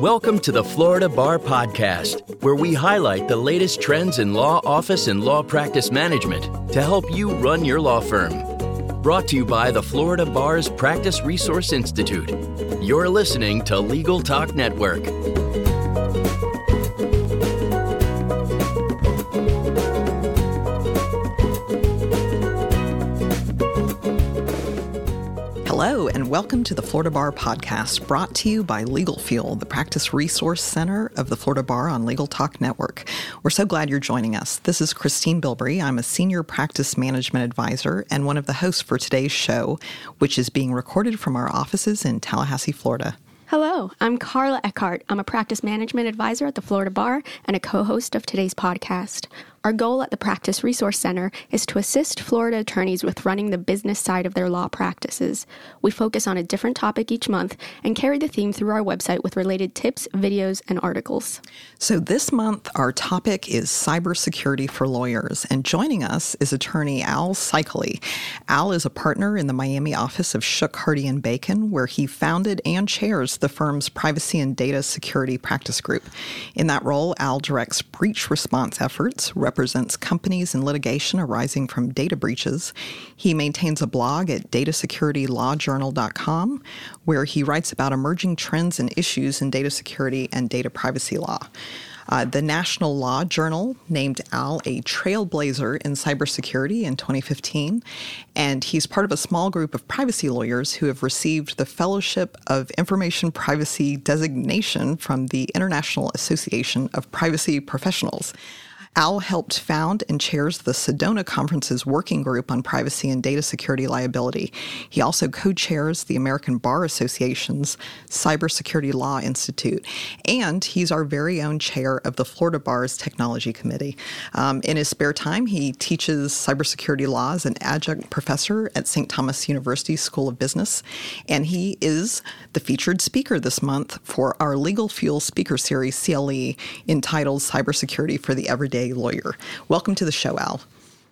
Welcome to the Florida Bar Podcast, where we highlight the latest trends in law office and law practice management to help you run your law firm. Brought to you by the Florida Bar's Practice Resource Institute. You're listening to Legal Talk Network. Welcome to the Florida Bar Podcast, brought to you by Legal Fuel, the practice resource center of the Florida Bar on Legal Talk Network. We're so glad you're joining us. This is Christine Bilbrey. I'm a senior practice management advisor and one of the hosts for today's show, which is being recorded from our offices in Tallahassee, Florida. Hello, I'm Karla Eckardt. I'm a practice management advisor at the Florida Bar and a co host of today's podcast. Our goal at the Practice Resource Center is to assist Florida attorneys with running the business side of their law practices. We focus on a different topic each month and carry the theme through our website with related tips, videos, and articles. So, this month, our topic is cybersecurity for lawyers, and joining us is attorney Al Saikali. Al is a partner in the Miami office of Shook, Hardy, and Bacon, where he founded and chairs the firm's privacy and data security practice group. In that role, Al directs breach response efforts, represents companies in litigation arising from data breaches. He maintains a blog at datasecurity.lawjournal.com where he writes about emerging trends and issues in data security and data privacy law. Uh, the National Law Journal named Al a trailblazer in cybersecurity in 2015, and he's part of a small group of privacy lawyers who have received the Fellowship of Information Privacy designation from the International Association of Privacy Professionals. Al helped found and chairs the Sedona Conference's working group on privacy and data security liability. He also co chairs the American Bar Association's Cybersecurity Law Institute, and he's our very own chair of the Florida Bar's Technology Committee. Um, in his spare time, he teaches cybersecurity law as an adjunct professor at St. Thomas University School of Business, and he is the featured speaker this month for our Legal Fuel Speaker Series, CLE, entitled Cybersecurity for the Everyday lawyer. Welcome to the show, Al.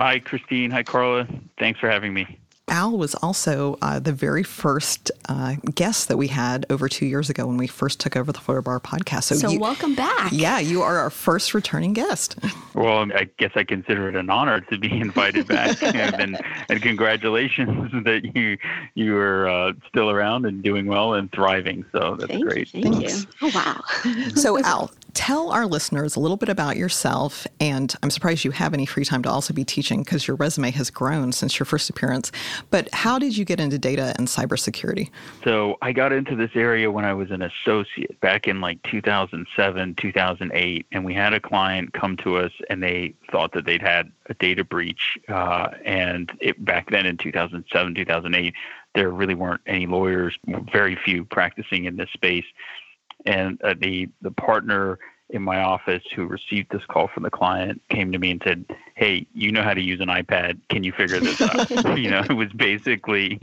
Hi, Christine. Hi, Carla. Thanks for having me. Al was also uh, the very first uh, guest that we had over two years ago when we first took over the Florida Bar podcast. So, so you, welcome back. Yeah, you are our first returning guest. Well, I guess I consider it an honor to be invited back, and, and, congratulations that you you are uh, still around and doing well and thriving. So that's thank great. You, thank Thanks. you. Oh wow. so Al, tell our listeners a little bit about yourself. And I'm surprised you have any free time to also be teaching because your resume has grown since your first appearance. But how did you get into data and cybersecurity? So I got into this area when I was an associate back in like 2007, 2008. And we had a client come to us and they thought that they'd had a data breach. Uh, and it, back then in 2007, 2008, there really weren't any lawyers, very few practicing in this space and uh, the the partner in my office who received this call from the client came to me and said, "Hey, you know how to use an iPad? Can you figure this out?" you know, it was basically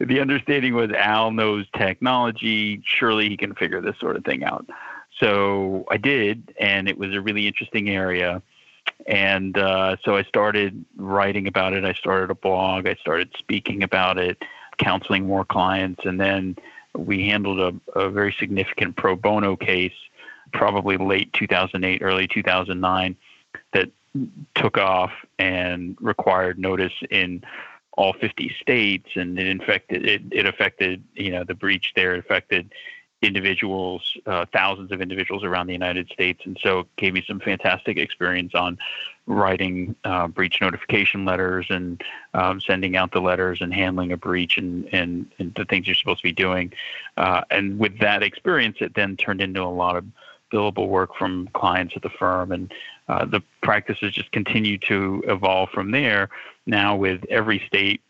the understanding was Al knows technology. Surely he can figure this sort of thing out. So I did, and it was a really interesting area. And uh, so I started writing about it. I started a blog. I started speaking about it, counseling more clients, and then we handled a, a very significant pro bono case, probably late 2008, early 2009, that took off and required notice in all 50 states, and it infected it, it affected you know the breach there. It affected individuals, uh, thousands of individuals around the United States, and so it gave me some fantastic experience on writing uh, breach notification letters and um, sending out the letters and handling a breach and, and, and the things you're supposed to be doing. Uh, and with that experience, it then turned into a lot of billable work from clients at the firm, and uh, the practices just continue to evolve from there. Now, with every state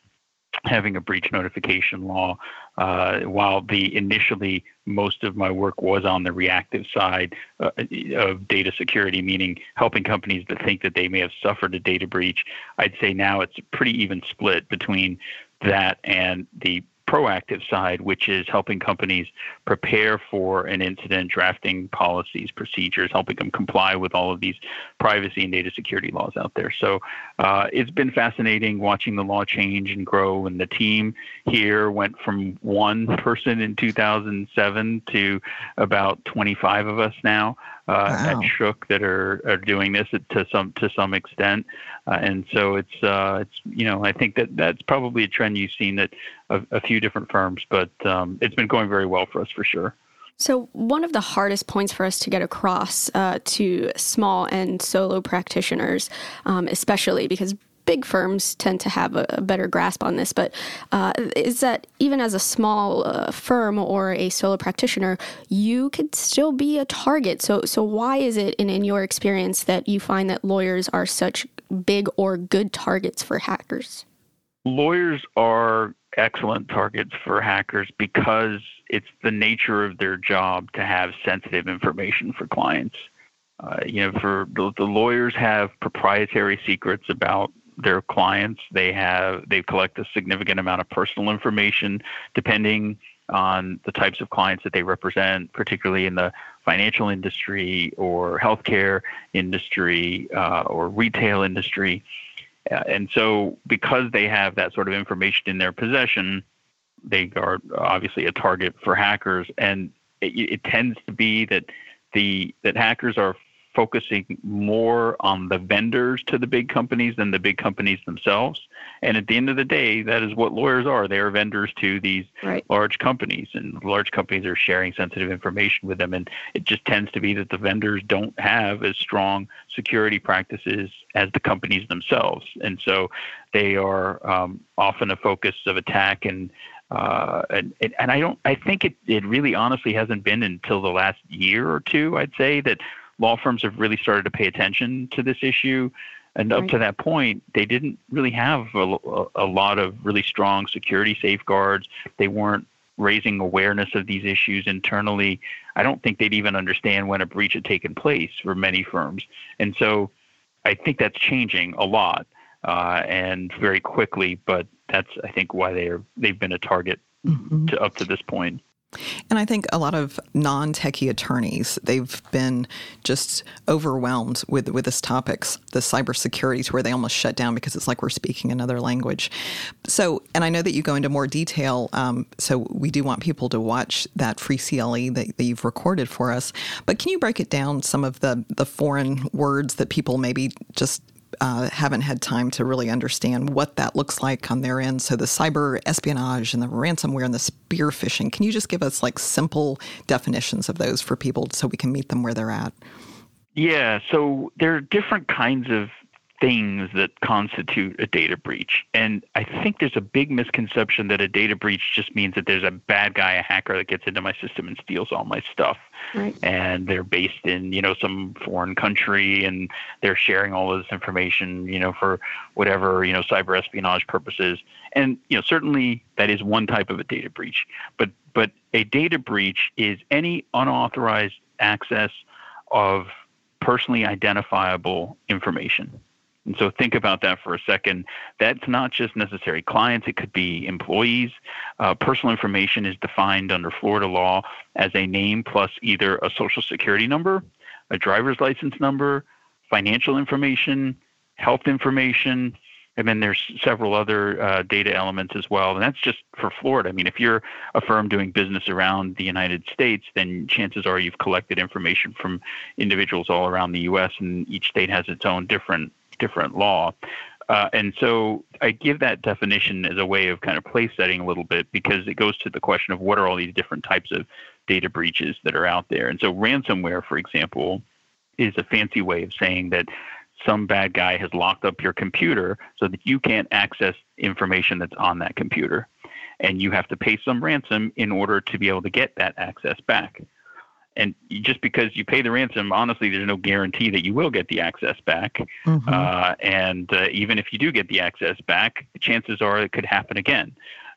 having a breach notification law, uh, while the initially most of my work was on the reactive side uh, of data security, meaning helping companies that think that they may have suffered a data breach. I'd say now it's pretty even split between that and the proactive side, which is helping companies prepare for an incident, drafting policies, procedures, helping them comply with all of these privacy and data security laws out there. So uh, it's been fascinating watching the law change and grow. And the team here went from one person in 2007 to about 25 of us now uh, wow. at Shook that are, are doing this to some to some extent, uh, and so it's uh, it's you know I think that that's probably a trend you've seen that a, a few different firms, but um, it's been going very well for us for sure. So, one of the hardest points for us to get across uh, to small and solo practitioners, um, especially because big firms tend to have a, a better grasp on this, but uh, is that even as a small uh, firm or a solo practitioner, you could still be a target. So, so why is it, in, in your experience, that you find that lawyers are such big or good targets for hackers? Lawyers are excellent targets for hackers because it's the nature of their job to have sensitive information for clients. Uh, you know, for the, the, lawyers have proprietary secrets about their clients. They have they collect a significant amount of personal information, depending on the types of clients that they represent, particularly in the financial industry or healthcare industry uh, or retail industry. And so, because they have that sort of information in their possession, they are obviously a target for hackers. And it, it tends to be that the that hackers are focusing more on the vendors to the big companies than the big companies themselves. And at the end of the day, that is what lawyers are. They are vendors to these right. large companies, and large companies are sharing sensitive information with them. And it just tends to be that the vendors don't have as strong security practices as the companies themselves. And so they are um, often a focus of attack and uh, and, and I don't. I think it, it really honestly hasn't been until the last year or two. I'd say that law firms have really started to pay attention to this issue. And up to that point, they didn't really have a, a, lot of really strong security safeguards. They weren't raising awareness of these issues internally. I don't think they'd even understand when a breach had taken place for many firms. And so I think that's changing a lot uh, and very quickly. But that's I think why they are they've been a target mm-hmm. to, up to this point. And I think a lot of non-techie attorneys, they've been just overwhelmed with with this topics, the cybersecurity to where they almost shut down because it's like we're speaking another language. So, and I know that you go into more detail. Um, so we do want people to watch that free CLE that, that you've recorded for us. But can you break it down some of the the foreign words that people maybe just uh, haven't had time to really understand what that looks like on their end. So the cyber espionage and the ransomware and the spear phishing. Can you just give us like simple definitions of those for people so we can meet them where they're at? Yeah, so there are different kinds of things that constitute a data breach. And I think there's a big misconception that a data breach just means that there's a bad guy, a hacker that gets into my system and steals all my stuff. Right. And they're based in, you know, some foreign country and they're sharing all of this information, you know, for whatever, you know, cyber espionage purposes. And, you know, certainly that is one type of a data breach. But but a data breach is any unauthorized access of personally identifiable information. And so think about that for a second. That's not just necessary clients, it could be employees. Uh, personal information is defined under Florida law as a name plus either a social security number, a driver's license number, financial information, health information, and then there's several other uh, data elements as well. And that's just for Florida. I mean, if you're a firm doing business around the United States, then chances are you've collected information from individuals all around the U.S., and each state has its own different different law. Uh, and so I give that definition as a way of kind of place setting a little bit because it goes to the question of what are all these different types of data breaches that are out there. And so ransomware, for example, is a fancy way of saying that some bad guy has locked up your computer so that you can't access information that's on that computer. And you have to pay some ransom in order to be able to get that access back. And just because you pay the ransom, honestly, there's no guarantee that you will get the access back. Mm-hmm. Uh, and uh, even if you do get the access back, chances are it could happen again.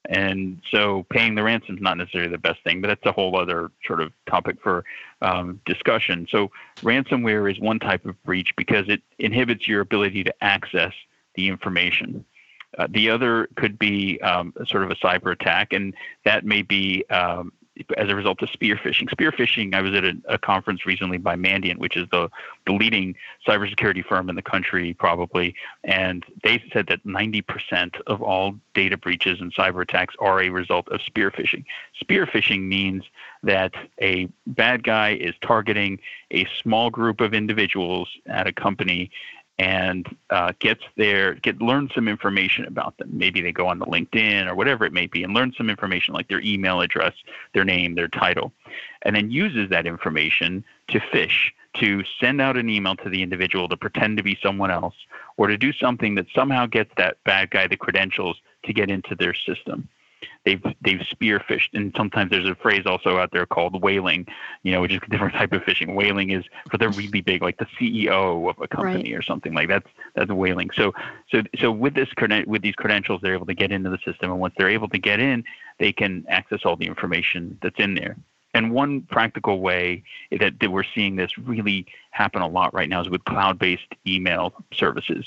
And so paying the ransom is not necessarily the best thing, but that's a whole other sort of topic for um, discussion. So ransomware is one type of breach because it inhibits your ability to access the information. Uh, the other could be um, sort of a cyber attack, and that may be um, as a result of spear phishing. Spear phishing, I was at a, a, conference recently by Mandiant, which is the, the leading cybersecurity firm in the country, probably, and they said that 90% of all data breaches and cyber attacks are a result of spear phishing. Spear phishing means that a bad guy is targeting a small group of individuals at a company and uh, gets there, get learn some information about them. Maybe they go on the LinkedIn or whatever it may be, and learn some information like their email address, their name, their title, and then uses that information to phish to send out an email to the individual to pretend to be someone else, or to do something that somehow gets that bad guy the credentials to get into their system they've they've spear phished, and sometimes there's a phrase also out there called whaling, you know, which is a different type of phishing. Whaling is for the really big, like the CEO of a company right. or something like that's that's whaling. So so so with this with these credentials, they're able to get into the system, and once they're able to get in, they can access all the information that's in there. And one practical way that, that we're seeing this really happen a lot right now is with cloud-based email services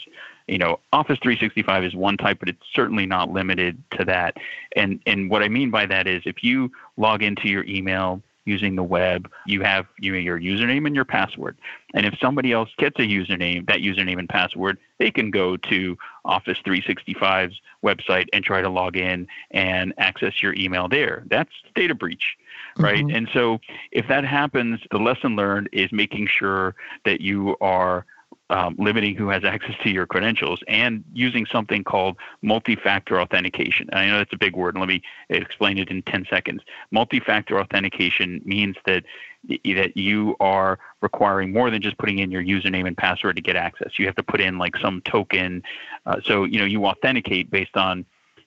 you know, Office 365 is one type, but it's certainly not limited to that. And and what I mean by that is if you log into your email using the web, you have you know, your username and your password. And if somebody else gets a username, that username and password, they can go to Office 365's website and try to log in and access your email there. That's data breach right? Mm-hmm. And so if that happens, the lesson learned is making sure that you are um, limiting who has access to your credentials and using something called multi-factor authentication. And I know that's a big word, and let me explain it in 10 seconds. Multi-factor authentication means that that you are requiring more than just putting in your username and password to get access. You have to put in like some token. Uh, so you know you authenticate based on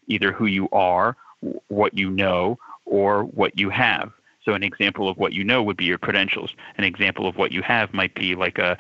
either who you are, what you know, or what you have. So an example of what you know would be your credentials. An example of what you have might be like a,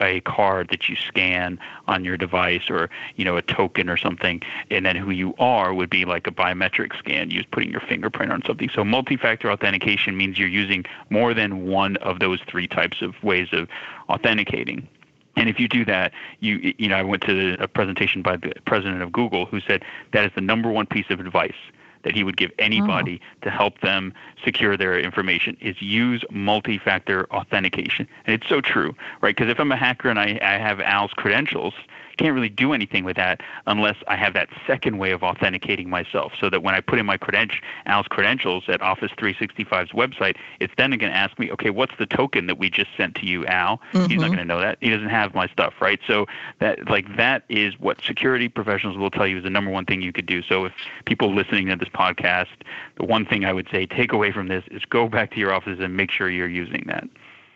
a card that you scan on your device or, you know, a token or something. And then who you are would be like a biometric scan, you putting your fingerprint on something. So multi-factor authentication means you're using more than one of those three types of ways of authenticating. And if you do that, you you know, I went to a presentation by the president of Google who said that is the number one piece of advice that he would give oh. anybody oh. to help them secure their information is use multi-factor authentication. And it's so true, right? Because if I'm a hacker and I, I have Al's credentials, can't really do anything with that unless I have that second way of authenticating myself. So that when I put in my credential, Al's credentials at Office 365's website, it's then going to ask me, okay, what's the token that we just sent to you, Al? Mm-hmm. He's not mm-hmm. going to know that. He doesn't have my stuff, right? So that like that is what security professionals will tell you is the number one thing you could do. So if people listening to this podcast, the one thing I would say take away from this is go back to your office and make sure you're using that.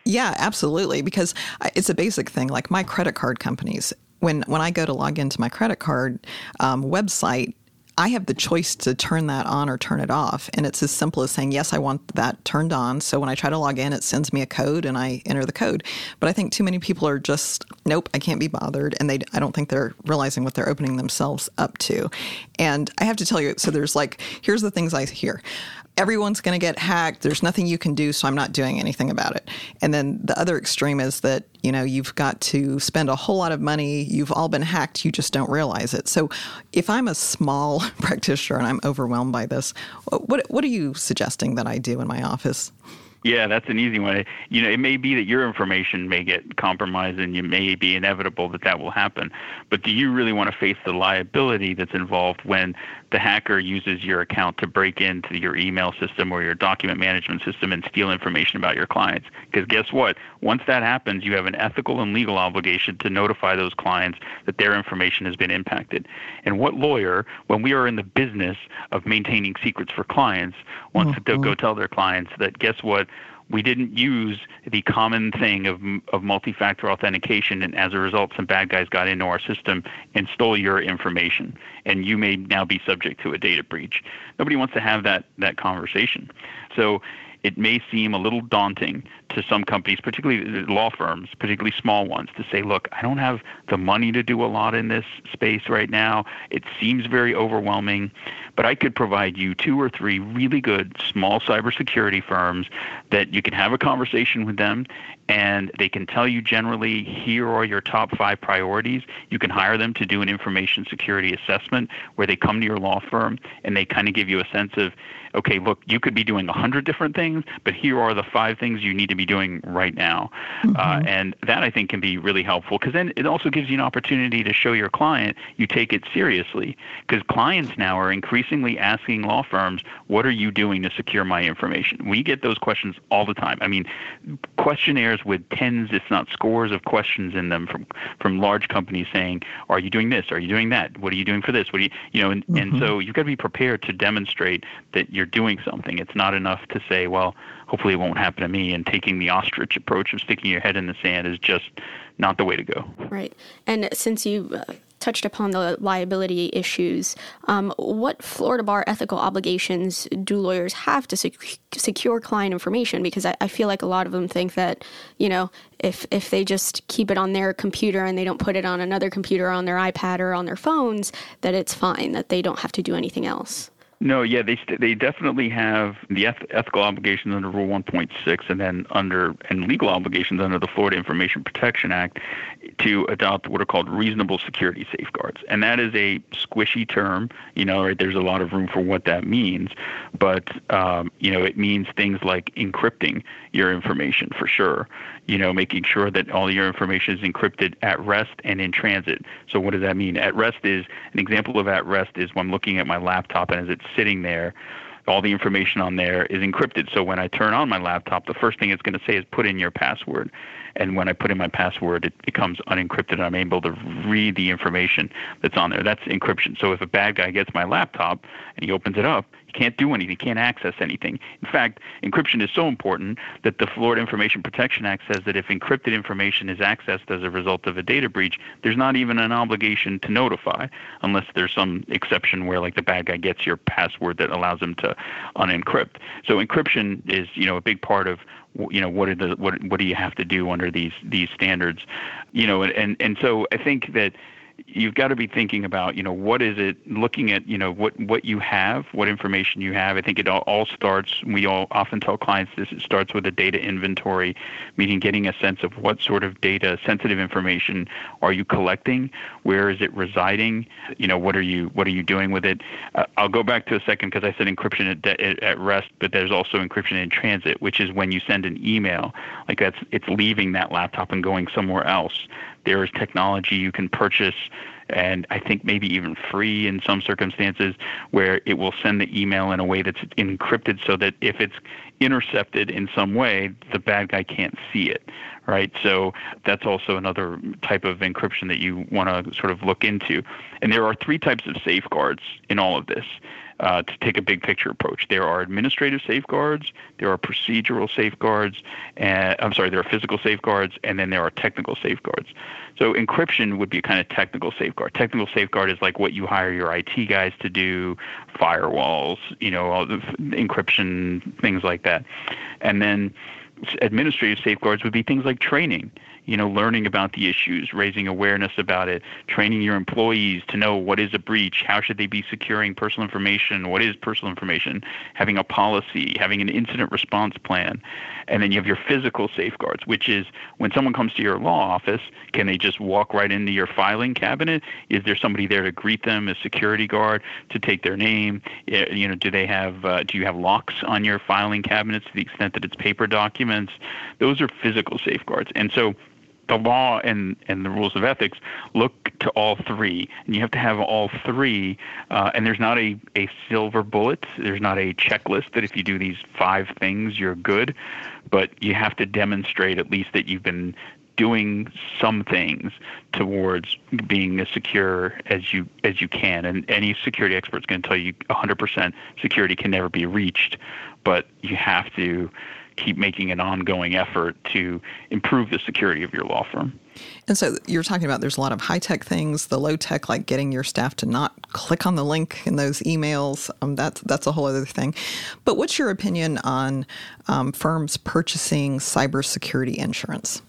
Yeah, absolutely. Because it's a basic thing. Like my credit card companies, when when I go to log into my credit card um, website, I have the choice to turn that on or turn it off. And it's as simple as saying, yes, I want that turned on. So when I try to log in, it sends me a code and I enter the code. But I think too many people are just, nope, I can't be bothered. And they, I don't think they're realizing what they're opening themselves up to. And I have to tell you, so there's like, here's the things I hear everyone's going to get hacked. There's nothing you can do, so I'm not doing anything about it. And then the other extreme is that, you know, you've got to spend a whole lot of money. You've all been hacked. You just don't realize it. So if I'm a small practitioner and I'm overwhelmed by this, what, what are you suggesting that I do in my office? Yeah, that's an easy one. You know, it may be that your information may get compromised and you may be inevitable that that will happen. But do you really want to face the liability that's involved when the hacker uses your account to break into your email system or your document management system and steal information about your clients? Because guess what? Once that happens, you have an ethical and legal obligation to notify those clients that their information has been impacted. And what lawyer, when we are in the business of maintaining secrets for clients, wants mm-hmm. to go tell their clients that guess what? We didn't use the common thing of, of multi-factor authentication, and as a result, some bad guys got into our system and stole your information, and you may now be subject to a data breach. Nobody wants to have that that conversation. So it may seem a little daunting to some companies, particularly law firms, particularly small ones, to say, look, I don't have the money to do a lot in this space right now. It seems very overwhelming, but I could provide you two or three really good small cybersecurity firms that you can have a conversation with them and they can tell you generally here are your top five priorities. You can hire them to do an information security assessment where they come to your law firm and they kind of give you a sense of okay, look, you could be doing a hundred different things, but here are the five things you need to be doing right now. Mm-hmm. Uh, and that I think can be really helpful because then it also gives you an opportunity to show your client you take it seriously. Because clients now are increasingly asking law firms, what are you doing to secure my information? We get those questions all the time. I mean, questionnaires with tens, if not scores of questions in them from, from large companies saying, are you doing this? Are you doing that? What are you doing for this? What do you, you know, and, mm-hmm. and so you've got to be prepared to demonstrate that you're doing something. It's not enough to say, well, hopefully it won't happen to me. And taking the ostrich approach of sticking your head in the sand is just not the way to go. Right. And since you uh, touched upon the liability issues, um, what Florida bar ethical obligations do lawyers have to sec- secure client information? Because I, I feel like a lot of them think that, you know, if if they just keep it on their computer and they don't put it on another computer on their iPad or on their phones, that it's fine, that they don't have to do anything else. No, yeah, they st- they definitely have the eth- ethical obligations under Rule 1.6, and then under and legal obligations under the Florida Information Protection Act to adopt what are called reasonable security safeguards, and that is a squishy term. You know, right? There's a lot of room for what that means, but um, you know, it means things like encrypting your information for sure you know, making sure that all your information is encrypted at rest and in transit. So what does that mean? At rest is an example of at rest is when I'm looking at my laptop and as it's sitting there, all the information on there is encrypted. So when I turn on my laptop, the first thing it's going to say is put in your password. And when I put in my password, it becomes unencrypted and I'm able to read the information that's on there. That's encryption. So if a bad guy gets my laptop and he opens it up, can't do anything, can't access anything. In fact, encryption is so important that the Florida Information Protection Act says that if encrypted information is accessed as a result of a data breach, there's not even an obligation to notify unless there's some exception where like the bad guy gets your password that allows him to unencrypt. So encryption is, you know, a big part of you know what are the what what do you have to do under these these standards you know and and so i think that you've got to be thinking about, you know, what is it, looking at, you know, what, what you have, what information you have. I think it all, all starts, we all often tell clients this, it starts with a data inventory, meaning getting a sense of what sort of data, sensitive information are you collecting? Where is it residing? You know, what are you, what are you doing with it? Uh, I'll go back to a second because I said encryption at, de- at rest, but there's also encryption in transit, which is when you send an email, like that's, it's leaving that laptop and going somewhere else there is technology you can purchase and I think maybe even free in some circumstances where it will send the email in a way that's encrypted so that if it's intercepted in some way, the bad guy can't see it, right? So that's also another type of encryption that you want to sort of look into. And there are three types of safeguards in all of this uh, to take a big picture approach. There are administrative safeguards, there are procedural safeguards, and I'm sorry, there are physical safeguards, and then there are technical safeguards. So encryption would be a kind of technical safeguard. Technical safeguard is like what you hire your IT guys to do, firewalls, you know, all the encryption things like that, and then administrative safeguards would be things like training you know, learning about the issues, raising awareness about it, training your employees to know what is a breach, how should they be securing personal information, what is personal information, having a policy, having an incident response plan. And then you have your physical safeguards, which is when someone comes to your law office, can they just walk right into your filing cabinet? Is there somebody there to greet them, a security guard, to take their name? You know, do they have uh, do you have locks on your filing cabinets to the extent that it's paper documents? Those are physical safeguards. And so the law and, and the rules of ethics look to all three, and you have to have all three. Uh, and there's not a, a silver bullet. There's not a checklist that if you do these five things, you're good. But you have to demonstrate at least that you've been doing some things towards being as secure as you as you can. And any security expert is going to tell you 100% security can never be reached, but you have to keep making an ongoing effort to improve the security of your law firm. And so you're talking about there's a lot of high tech things, the low tech, like getting your staff to not click on the link in those emails. Um, that's that's a whole other thing. But what's your opinion on um, firms purchasing cybersecurity insurance?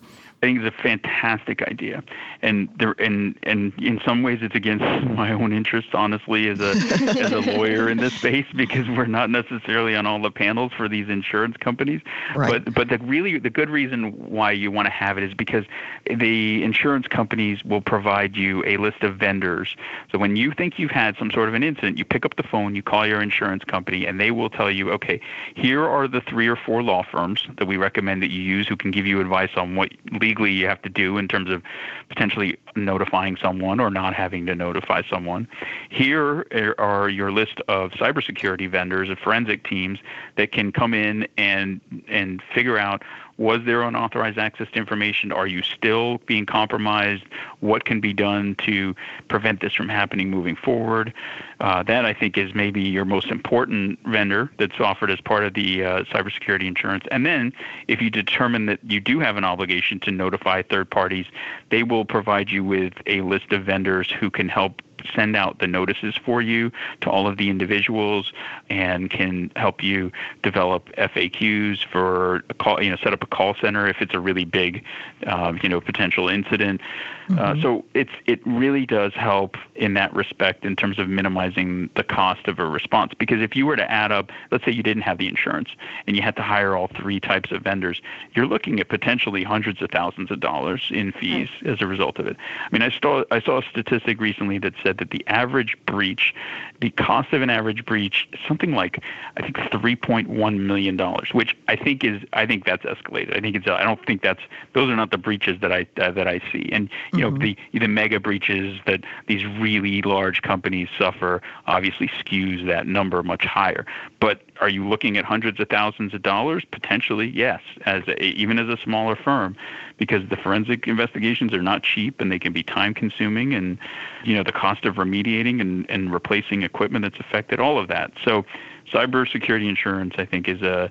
I think it's a fantastic idea, and there and and in some ways it's against my own interests, honestly, as a as a lawyer in this space because we're not necessarily on all the panels for these insurance companies. Right. But but the really the good reason why you want to have it is because the insurance companies will provide you a list of vendors. So when you think you've had some sort of an incident, you pick up the phone, you call your insurance company, and they will tell you, okay, here are the three or four law firms that we recommend that you use who can give you advice on what legally you have to do in terms of potentially notifying someone or not having to notify someone. Here are your list of cybersecurity vendors and forensic teams that can come in and and figure out was there unauthorized access to information? Are you still being compromised? What can be done to prevent this from happening moving forward? Uh, that I think is maybe your most important vendor that's offered as part of the uh, cybersecurity insurance. And then, if you determine that you do have an obligation to notify third parties, they will provide you with a list of vendors who can help send out the notices for you to all of the individuals and can help you develop FAQs for a call, you know, set up a call center if it's a really big, uh, you know, potential incident. Uh, mm-hmm. Uh, so it's it really does help in that respect in terms of minimizing the cost of a response. Because if you were to add up, let's say you didn't have the insurance and you had to hire all three types of vendors, you're looking at potentially hundreds of thousands of dollars in fees as a result of it. I mean, I saw I saw a statistic recently that said that the average breach, the cost of an average breach, something like I think 3.1 million dollars, which I think is I think that's escalated. I think it's I don't think that's those are not the breaches that I uh, that I see. And you mm-hmm. know the the mega breaches that these really large companies suffer obviously skews that number much higher. But are you looking at hundreds of thousands of dollars? Potentially, yes, as a, even as a smaller firm, because the forensic investigations are not cheap and they can be time consuming, and you know the cost of remediating and, and replacing equipment that's affected, all of that. So, cybersecurity insurance, I think, is a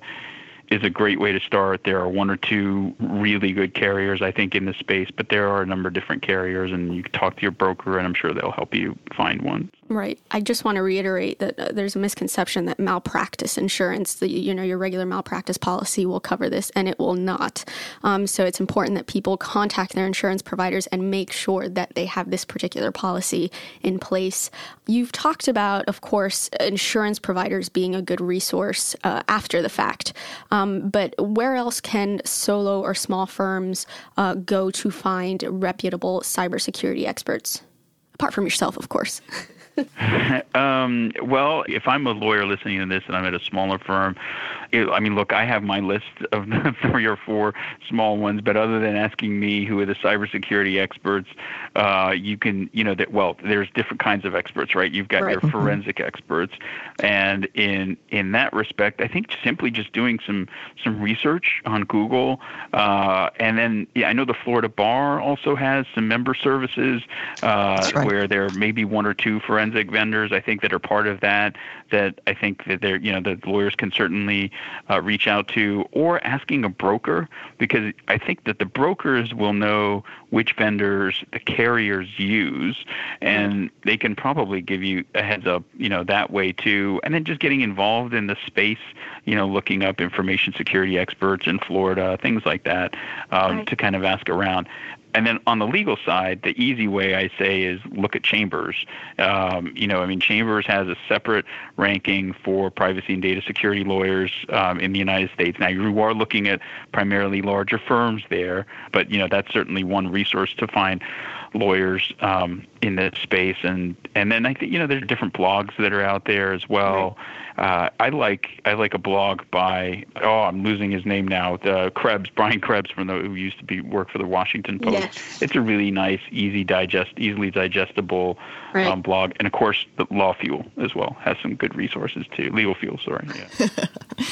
is a great way to start. There are one or two really good carriers, I think, in this space, but there are a number of different carriers, and you can talk to your broker, and I'm sure they'll help you find one. Right. I just want to reiterate that uh, there's a misconception that malpractice insurance, the, you know, your regular malpractice policy will cover this, and it will not. Um, so it's important that people contact their insurance providers and make sure that they have this particular policy in place. You've talked about, of course, insurance providers being a good resource uh, after the fact, um, but where else can solo or small firms uh, go to find reputable cybersecurity experts? Apart from yourself, of course. um, well, if I'm a lawyer listening to this and I'm at a smaller firm, it, I mean, look, I have my list of three or four small ones, but other than asking me who are the cybersecurity experts, uh, you can, you know, that well, there's different kinds of experts, right? You've got right. your mm-hmm. forensic experts, and in in that respect, I think simply just doing some some research on Google, uh, and then yeah, I know the Florida Bar also has some member services uh, right. where there may be one or two forensic vendors. I think that are part of that. That I think that they're, you know, the lawyers can certainly uh, reach out to, or asking a broker, because I think that the brokers will know which vendors the carriers use, and they can probably give you a heads up, you know, that way too. And then just getting involved in the space, you know, looking up information security experts in Florida, things like that, um, right. to kind of ask around. And then on the legal side, the easy way I say is look at Chambers. Um, you know, I mean, Chambers has a separate ranking for privacy and data security lawyers um, in the United States. Now, you are looking at primarily larger firms there, but you know that's certainly one resource to find lawyers um, in that space. And and then I think you know there's different blogs that are out there as well. Right uh, I like I like a blog by oh I'm losing his name now the Krebs Brian Krebs from the who used to be work for the Washington Post. Yes. It's a really nice, easy digest, easily digestible right. um, blog, and of course the Law Fuel as well has some good resources too. Legal Fuel, sorry. Yeah.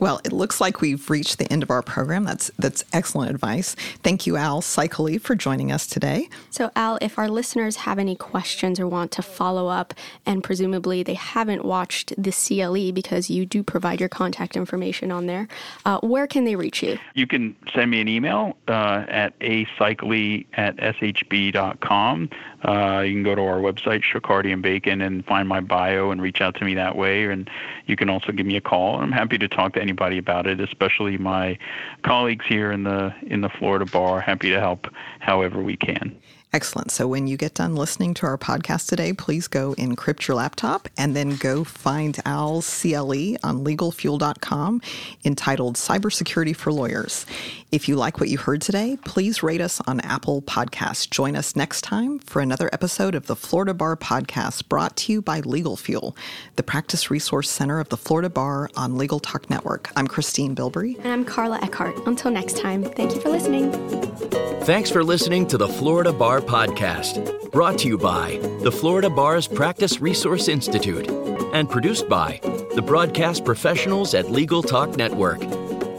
Well, it looks like we've reached the end of our program. That's that's excellent advice. Thank you, Al Saikali, for joining us today. So, Al, if our listeners have any questions or want to follow up, and presumably they haven't watched the CLE because you do provide your contact information on there, uh, where can they reach you? You can send me an email uh, at asaikali at shb.com. Uh, you can go to our website, Shook Hardy and Bacon, and find my bio and reach out to me that way. And you can also give me a call. I'm happy to talk to anybody about it, especially my colleagues here in the in the Florida bar. Happy to help however we can. Excellent. So when you get done listening to our podcast today, please go encrypt your laptop and then go find Al's CLE on legalfuel.com entitled Cybersecurity for Lawyers. If you like what you heard today, please rate us on Apple Podcasts. Join us next time for another episode of the Florida Bar Podcast brought to you by Legal Fuel, the practice resource center of the Florida Bar on Legal Talk Network. I'm Christine Bilbrey. And I'm Karla Eckardt. Until next time, thank you for listening. Thanks for listening to the Florida Bar Podcast, brought to you by the Florida Bar's Practice Resource Institute and produced by the broadcast professionals at Legal Talk Network.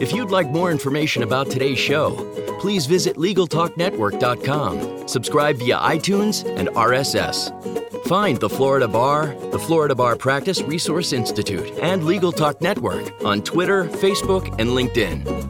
If you'd like more information about today's show, please visit LegalTalkNetwork.com, subscribe via iTunes and RSS. Find the Florida Bar, the Florida Bar Practice Resource Institute, and Legal Talk Network on Twitter, Facebook, and LinkedIn.